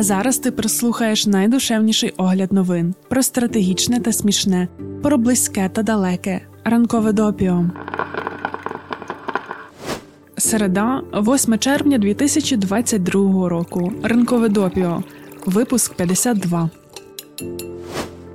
А зараз ти прислухаєш найдушевніший огляд новин про стратегічне та смішне, про близьке та далеке. Ранкове допіо. Середа, 8 червня 2022 року. Ранкове допіо. Випуск 52.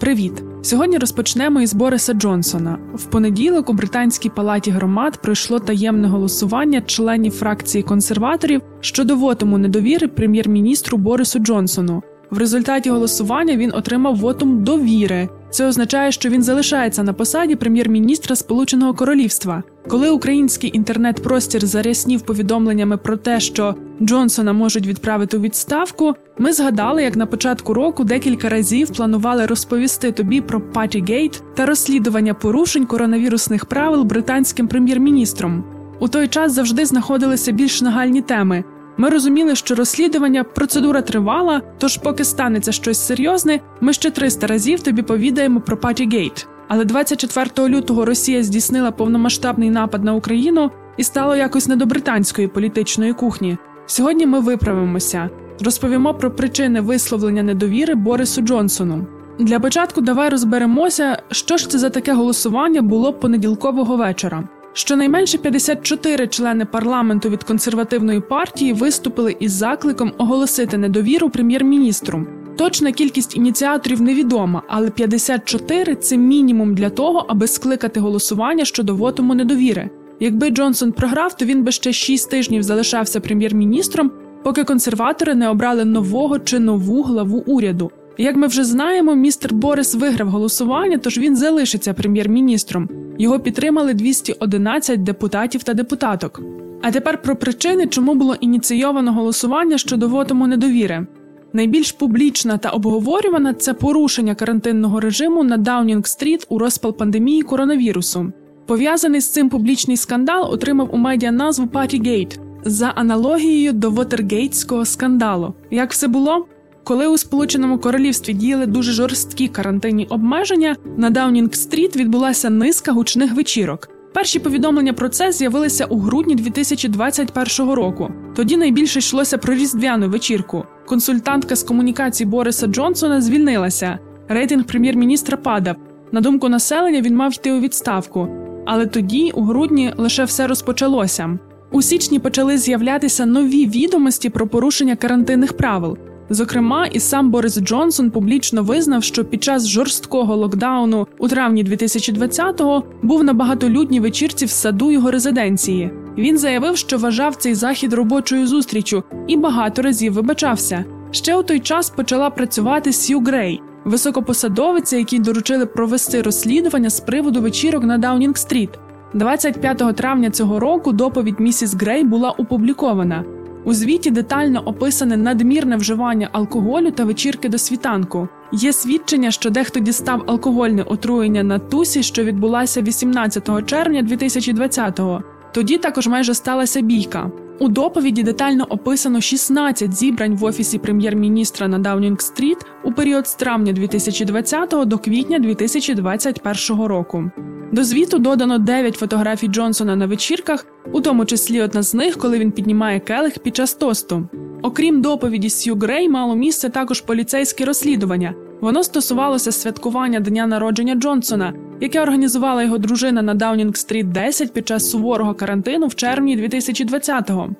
Привіт! Сьогодні розпочнемо із Бориса Джонсона. В понеділок у британській палаті громад пройшло таємне голосування членів фракції консерваторів щодо вотуму недовіри прем'єр-міністру Борису Джонсону. В результаті голосування він отримав вотум довіри. Це означає, що він залишається на посаді прем'єр-міністра Сполученого Королівства. Коли український інтернет-простір заряснів повідомленнями про те, що Джонсона можуть відправити у відставку, ми згадали, як на початку року декілька разів планували розповісти тобі про Патігейт та розслідування порушень коронавірусних правил британським прем'єр-міністром. У той час завжди знаходилися більш нагальні теми. Ми розуміли, що розслідування процедура тривала, тож, поки станеться щось серйозне, ми ще 300 разів тобі повідаємо про Патігейт. Але 24 лютого Росія здійснила повномасштабний напад на Україну і стало якось не до британської політичної кухні. Сьогодні ми виправимося, розповімо про причини висловлення недовіри Борису Джонсону. Для початку давай розберемося, що ж це за таке голосування було понеділкового вечора. Щонайменше 54 члени парламенту від консервативної партії виступили із закликом оголосити недовіру прем'єр-міністру. Точна кількість ініціаторів невідома, але 54 – це мінімум для того, аби скликати голосування щодо вотуму недовіри. Якби Джонсон програв, то він би ще 6 тижнів залишався прем'єр-міністром, поки консерватори не обрали нового чи нову главу уряду. Як ми вже знаємо, містер Борис виграв голосування, тож він залишиться прем'єр-міністром. Його підтримали 211 депутатів та депутаток. А тепер про причини, чому було ініційовано голосування щодо вотуму недовіри. Найбільш публічна та обговорювана це порушення карантинного режиму на Даунінг-стріт у розпал пандемії коронавірусу. Пов'язаний з цим публічний скандал отримав у медіа назву Патігейт за аналогією до Вотергейтського скандалу. Як все було? Коли у Сполученому Королівстві діяли дуже жорсткі карантинні обмеження, на Даунінг-стріт відбулася низка гучних вечірок. Перші повідомлення про це з'явилися у грудні 2021 року. Тоді найбільше йшлося про різдвяну вечірку. Консультантка з комунікацій Бориса Джонсона звільнилася. Рейтинг прем'єр-міністра падав. На думку населення, він мав йти у відставку. Але тоді, у грудні, лише все розпочалося. У січні почали з'являтися нові відомості про порушення карантинних правил. Зокрема, і сам Борис Джонсон публічно визнав, що під час жорсткого локдауну у травні 2020-го був на багатолюдній вечірці в саду його резиденції. Він заявив, що вважав цей захід робочою зустрічю і багато разів вибачався. Ще у той час почала працювати Сью Грей, високопосадовиця, якій доручили провести розслідування з приводу вечірок на Даунінг-стріт. 25 травня цього року доповідь місіс Грей була опублікована. У звіті детально описане надмірне вживання алкоголю та вечірки до світанку. Є свідчення, що дехто дістав алкогольне отруєння на тусі, що відбулася 18 червня 2020-го. Тоді також майже сталася бійка. У доповіді детально описано 16 зібрань в офісі прем'єр-міністра на Даунінг-стріт у період з травня 2020 до квітня 2021 року. До звіту додано 9 фотографій Джонсона на вечірках, у тому числі одна з них, коли він піднімає келих під час тосту. Окрім доповіді Сью Грей, мало місце також поліцейське розслідування. Воно стосувалося святкування дня народження Джонсона, яке організувала його дружина на Даунінг-стріт 10 під час суворого карантину в червні 2020-го.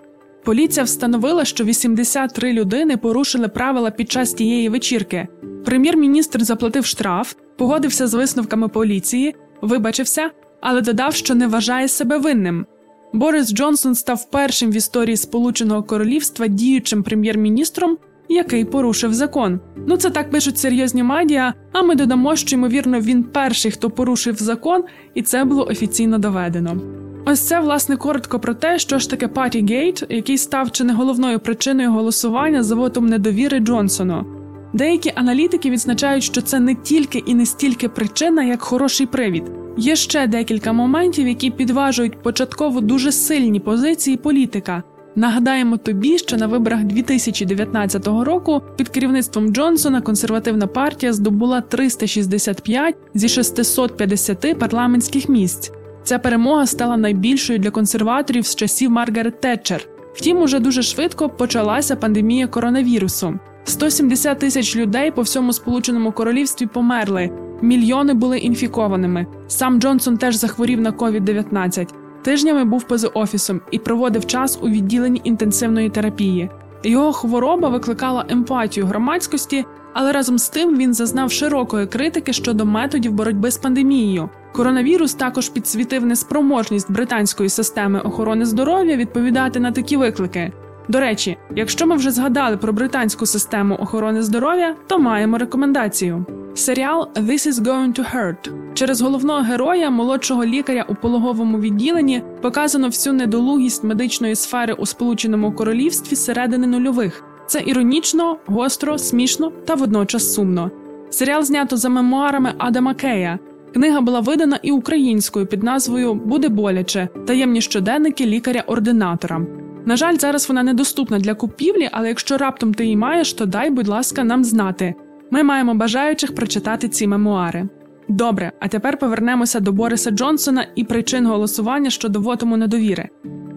Поліція встановила, що 83 людини порушили правила під час тієї вечірки. Прем'єр-міністр заплатив штраф, погодився з висновками поліції, вибачився, але додав, що не вважає себе винним. Борис Джонсон став першим в історії Сполученого Королівства діючим прем'єр-міністром, який порушив закон. Ну це так пишуть серйозні медіа. А ми додамо, що ймовірно він перший, хто порушив закон, і це було офіційно доведено. Ось це власне коротко про те, що ж таке Патігейт, який став чи не головною причиною голосування за вотом недовіри Джонсону. Деякі аналітики відзначають, що це не тільки і не стільки причина, як хороший привід. Є ще декілька моментів, які підважують початково дуже сильні позиції політика. Нагадаємо тобі, що на виборах 2019 року під керівництвом Джонсона консервативна партія здобула 365 зі 650 парламентських місць. Ця перемога стала найбільшою для консерваторів з часів Маргарет Тетчер. Втім, уже дуже швидко почалася пандемія коронавірусу. 170 тисяч людей по всьому сполученому королівстві померли. Мільйони були інфікованими. Сам Джонсон теж захворів на COVID-19. Тижнями був поза офісом і проводив час у відділенні інтенсивної терапії. Його хвороба викликала емпатію громадськості, але разом з тим він зазнав широкої критики щодо методів боротьби з пандемією. Коронавірус також підсвітив неспроможність британської системи охорони здоров'я відповідати на такі виклики. До речі, якщо ми вже згадали про британську систему охорони здоров'я, то маємо рекомендацію. Серіал «This is going to hurt». через головного героя, молодшого лікаря у пологовому відділенні, показано всю недолугість медичної сфери у Сполученому Королівстві середини нульових. Це іронічно, гостро, смішно та водночас сумно. Серіал знято за мемуарами Адама Кея. Книга була видана і українською під назвою Буде боляче таємні щоденники лікаря-ординатора. На жаль, зараз вона недоступна для купівлі, але якщо раптом ти її маєш, то дай, будь ласка, нам знати. Ми маємо бажаючих прочитати ці мемуари. Добре, а тепер повернемося до Бориса Джонсона і причин голосування щодо вотому недовіри.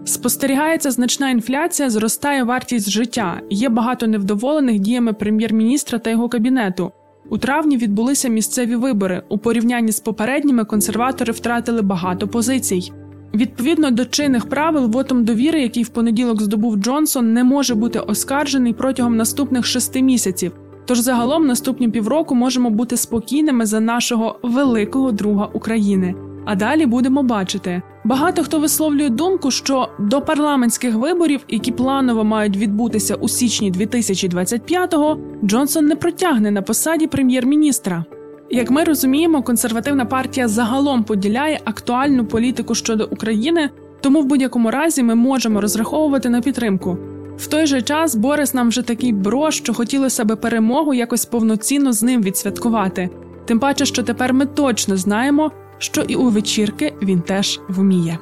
Спостерігається значна інфляція, зростає вартість життя, є багато невдоволених діями прем'єр-міністра та його кабінету. У травні відбулися місцеві вибори. У порівнянні з попередніми консерватори втратили багато позицій. Відповідно до чинних правил, вотом довіри, який в понеділок здобув Джонсон, не може бути оскаржений протягом наступних шести місяців. Тож загалом наступні півроку можемо бути спокійними за нашого великого друга України. А далі будемо бачити. Багато хто висловлює думку, що до парламентських виборів, які планово мають відбутися у січні 2025-го, Джонсон не протягне на посаді прем'єр-міністра. Як ми розуміємо, консервативна партія загалом поділяє актуальну політику щодо України, тому в будь-якому разі ми можемо розраховувати на підтримку. В той же час Борис нам вже такий бро, що хотілося би перемогу якось повноцінно з ним відсвяткувати. Тим паче, що тепер ми точно знаємо, що і у вечірки він теж вміє.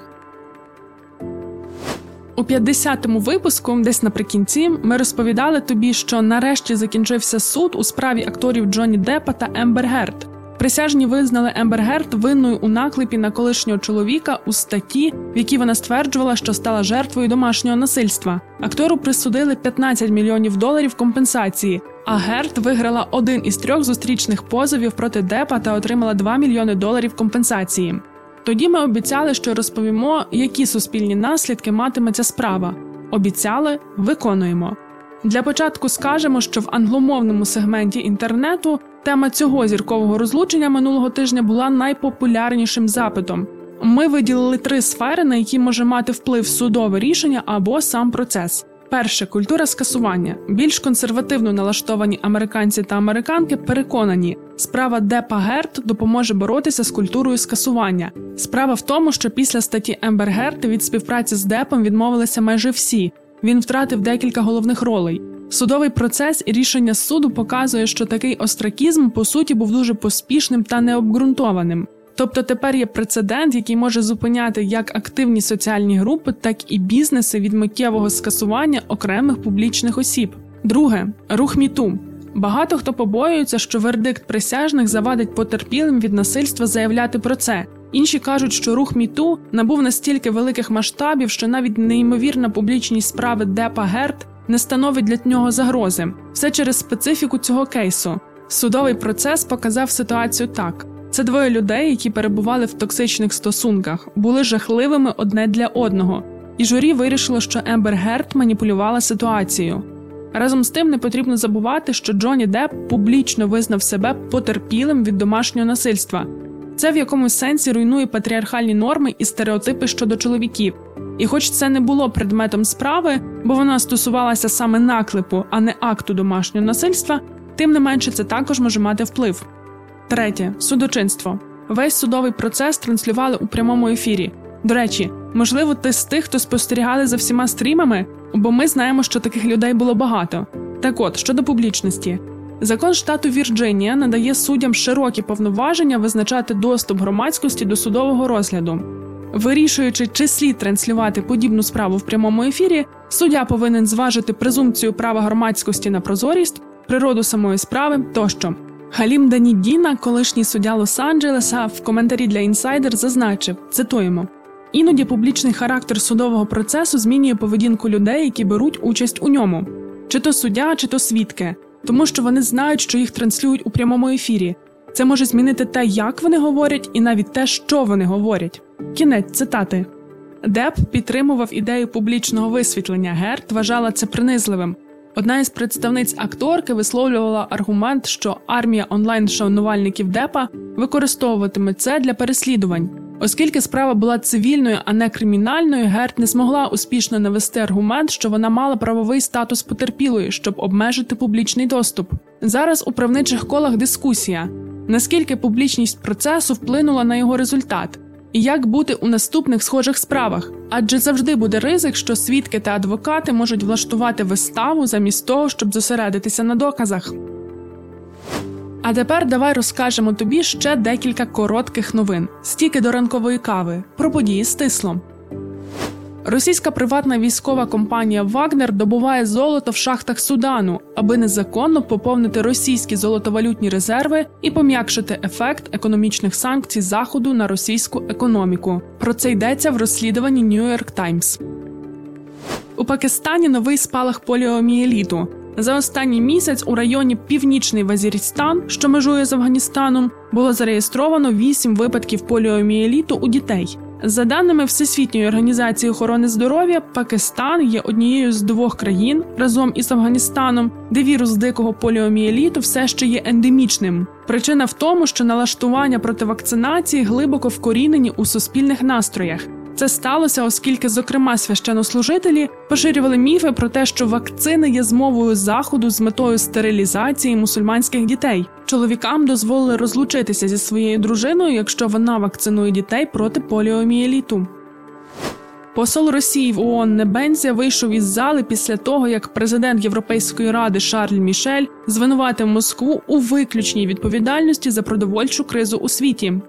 У 50-му випуску, десь наприкінці, ми розповідали тобі, що нарешті закінчився суд у справі акторів Джонні Деппа та Ембер Герд. Присяжні визнали Ембер Герд винною у наклепі на колишнього чоловіка у статті, в якій вона стверджувала, що стала жертвою домашнього насильства. Актору присудили 15 мільйонів доларів компенсації. А Герд виграла один із трьох зустрічних позовів проти Депа та отримала 2 мільйони доларів компенсації. Тоді ми обіцяли, що розповімо, які суспільні наслідки матиме ця справа. Обіцяли, виконуємо. Для початку скажемо, що в англомовному сегменті інтернету тема цього зіркового розлучення минулого тижня була найпопулярнішим запитом. Ми виділили три сфери, на які може мати вплив судове рішення або сам процес. Перше культура скасування. Більш консервативно налаштовані американці та американки переконані, справа Депа Герт допоможе боротися з культурою скасування. Справа в тому, що після статті Ембер Герт від співпраці з Депом відмовилися майже всі. Він втратив декілька головних ролей. Судовий процес і рішення суду показує, що такий остракізм по суті був дуже поспішним та необґрунтованим. Тобто тепер є прецедент, який може зупиняти як активні соціальні групи, так і бізнеси від миттєвого скасування окремих публічних осіб. Друге рух міту. Багато хто побоюється, що вердикт присяжних завадить потерпілим від насильства заявляти про це. Інші кажуть, що рух міту набув настільки великих масштабів, що навіть неймовірна публічність справи Депа Герт не становить для нього загрози. Все через специфіку цього кейсу. Судовий процес показав ситуацію так: це двоє людей, які перебували в токсичних стосунках, були жахливими одне для одного, і журі вирішило, що Ембер Герт маніпулювала ситуацією. Разом з тим не потрібно забувати, що Джонні Депп публічно визнав себе потерпілим від домашнього насильства. Це в якомусь сенсі руйнує патріархальні норми і стереотипи щодо чоловіків. І, хоч це не було предметом справи, бо вона стосувалася саме наклепу, а не акту домашнього насильства, тим не менше це також може мати вплив. Третє судочинство. Весь судовий процес транслювали у прямому ефірі. До речі, можливо, ти з тих, хто спостерігали за всіма стрімами, бо ми знаємо, що таких людей було багато. Так от щодо публічності, закон штату Вірджинія надає суддям широкі повноваження визначати доступ громадськості до судового розгляду. Вирішуючи, чи слід транслювати подібну справу в прямому ефірі, суддя повинен зважити презумпцію права громадськості на прозорість, природу самої справи тощо. Халім Данідіна, колишній суддя Лос-Анджелеса, в коментарі для інсайдер зазначив: цитуємо. Іноді публічний характер судового процесу змінює поведінку людей, які беруть участь у ньому, чи то суддя, чи то свідки, тому що вони знають, що їх транслюють у прямому ефірі. Це може змінити те, як вони говорять, і навіть те, що вони говорять. Кінець цитати. Деп підтримував ідею публічного висвітлення. Герт вважала це принизливим. Одна із представниць акторки висловлювала аргумент, що армія онлайн-шанувальників Депа використовуватиме це для переслідувань. Оскільки справа була цивільною, а не кримінальною, Герт не змогла успішно навести аргумент, що вона мала правовий статус потерпілої, щоб обмежити публічний доступ. Зараз у правничих колах дискусія наскільки публічність процесу вплинула на його результат, і як бути у наступних схожих справах, адже завжди буде ризик, що свідки та адвокати можуть влаштувати виставу замість того, щоб зосередитися на доказах. А тепер давай розкажемо тобі ще декілька коротких новин, стільки до ранкової кави, про події стисло. Російська приватна військова компанія Вагнер добуває золото в шахтах Судану, аби незаконно поповнити російські золотовалютні резерви і пом'якшити ефект економічних санкцій Заходу на російську економіку. Про це йдеться в розслідуванні New York Times. У Пакистані новий спалах поліомієліту. За останній місяць у районі Північний Вазірістан, що межує з Афганістаном, було зареєстровано вісім випадків поліомієліту у дітей. За даними Всесвітньої організації охорони здоров'я, Пакистан є однією з двох країн разом із Афганістаном, де вірус дикого поліомієліту все ще є ендемічним. Причина в тому, що налаштування проти вакцинації глибоко вкорінені у суспільних настроях. Це сталося, оскільки, зокрема, священнослужителі поширювали міфи про те, що вакцини є змовою заходу з метою стерилізації мусульманських дітей. Чоловікам дозволили розлучитися зі своєю дружиною, якщо вона вакцинує дітей проти поліомієліту. Посол Росії в ООН Небензя вийшов із зали після того, як президент Європейської ради Шарль Мішель звинуватив Москву у виключній відповідальності за продовольчу кризу у світі.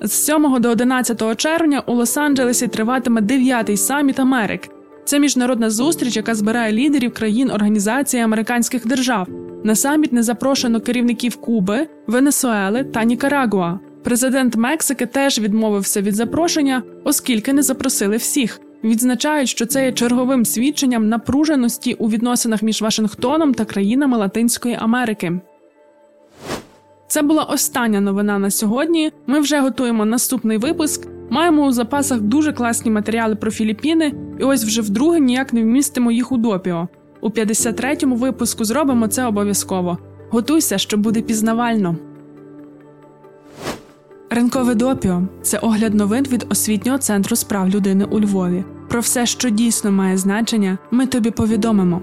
З 7 до 11 червня у Лос-Анджелесі триватиме 9-й саміт Америк. Це міжнародна зустріч, яка збирає лідерів країн Організації американських держав. На саміт не запрошено керівників Куби, Венесуели та Нікарагуа. Президент Мексики теж відмовився від запрошення, оскільки не запросили всіх. Відзначають, що це є черговим свідченням напруженості у відносинах між Вашингтоном та країнами Латинської Америки. Це була остання новина на сьогодні. Ми вже готуємо наступний випуск. Маємо у запасах дуже класні матеріали про Філіппіни, і ось вже вдруге ніяк не вмістимо їх у допіо. У 53-му випуску зробимо це обов'язково. Готуйся, що буде пізнавально. Ринкове допіо це огляд новин від освітнього центру справ людини у Львові. Про все, що дійсно має значення, ми тобі повідомимо.